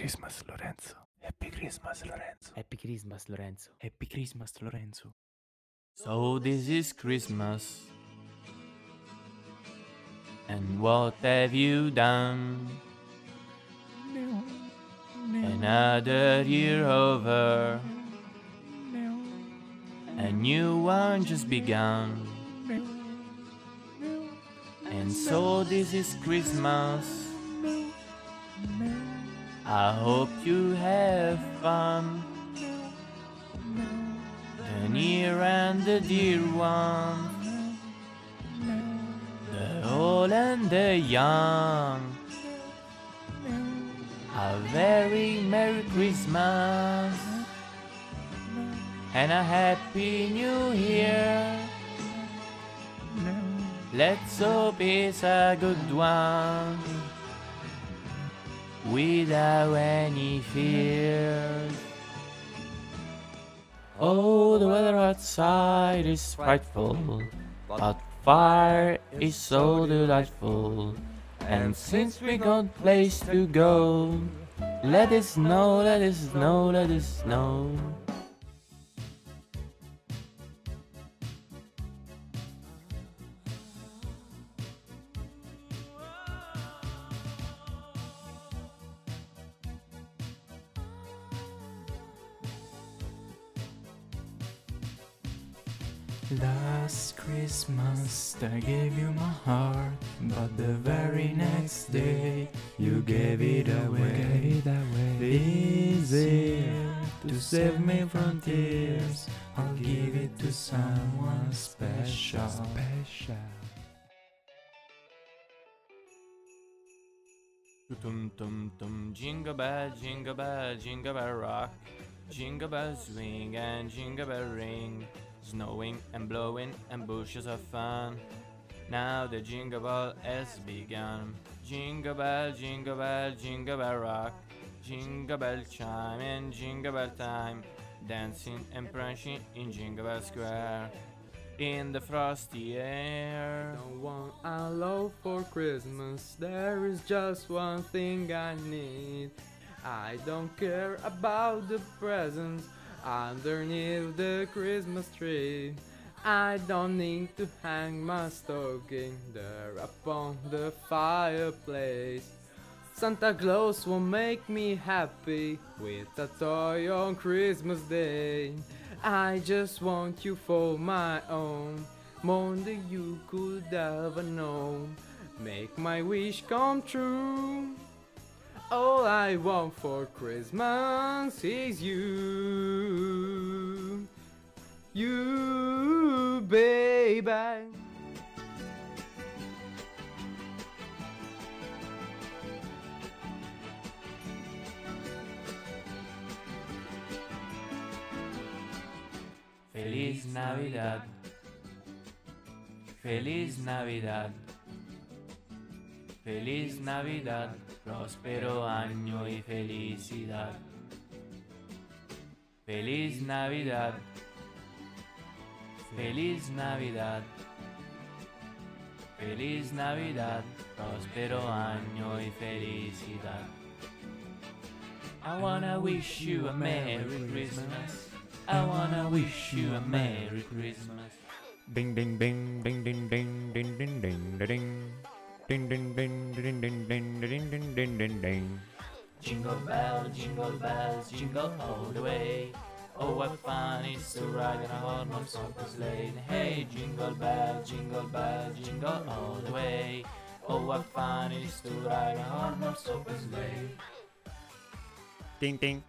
Christmas, Lorenzo. Happy Christmas, Lorenzo. Happy Christmas, Lorenzo. Happy Christmas, Lorenzo. So this is Christmas. And what have you done? Another year over. A new one just begun. And so this is Christmas. I hope you have fun. The near and the dear one. The old and the young. A very Merry Christmas and a Happy New Year. Let's hope it's a good one without any fears. Oh, the weather outside is frightful, but fire is so delightful. And since we got place to go, let it snow, let it snow, let it snow. Last Christmas I gave you my heart, but the very next day you gave it away. This year, to save me from tears, I'll give it to someone special. Tum tum tum, jingle bell, jingle bell, jingle bell rock. Jingle bells swing and jingle bell ring. Snowing and blowing and bushes of fun. Now the jingle bell has begun. Jingle bell, jingle bell, jingle bell rock. Jingle bell chime and jingle bell time. Dancing and prancing in Jingle Bell Square. In the frosty air. Don't want a love for Christmas. There is just one thing I need. I don't care about the presents underneath the Christmas tree. I don't need to hang my stocking there upon the fireplace. Santa Claus will make me happy with a toy on Christmas Day. I just want you for my own, more than you could ever know. Make my wish come true. I want for Christmas is you. You, baby. Feliz Navidad. Feliz Navidad. Feliz Navidad. Próspero año y felicidad. Feliz Navidad. Feliz Navidad. Feliz Navidad. Próspero año y felicidad. I wanna wish you a Merry Christmas. I wanna wish you a Merry Christmas. Ding ding ding ding ding ding ding ding ding ding. Ding ding ding ding ding ding ding ding ding ding ding. Jingle bell, jingle bells, jingle all the way. Oh, what fun it is to ride in a horse open sleigh. Hey, jingle bell, jingle bell, jingle all the way. Oh, what fun it is to ride in a horse open sleigh. Ding ding.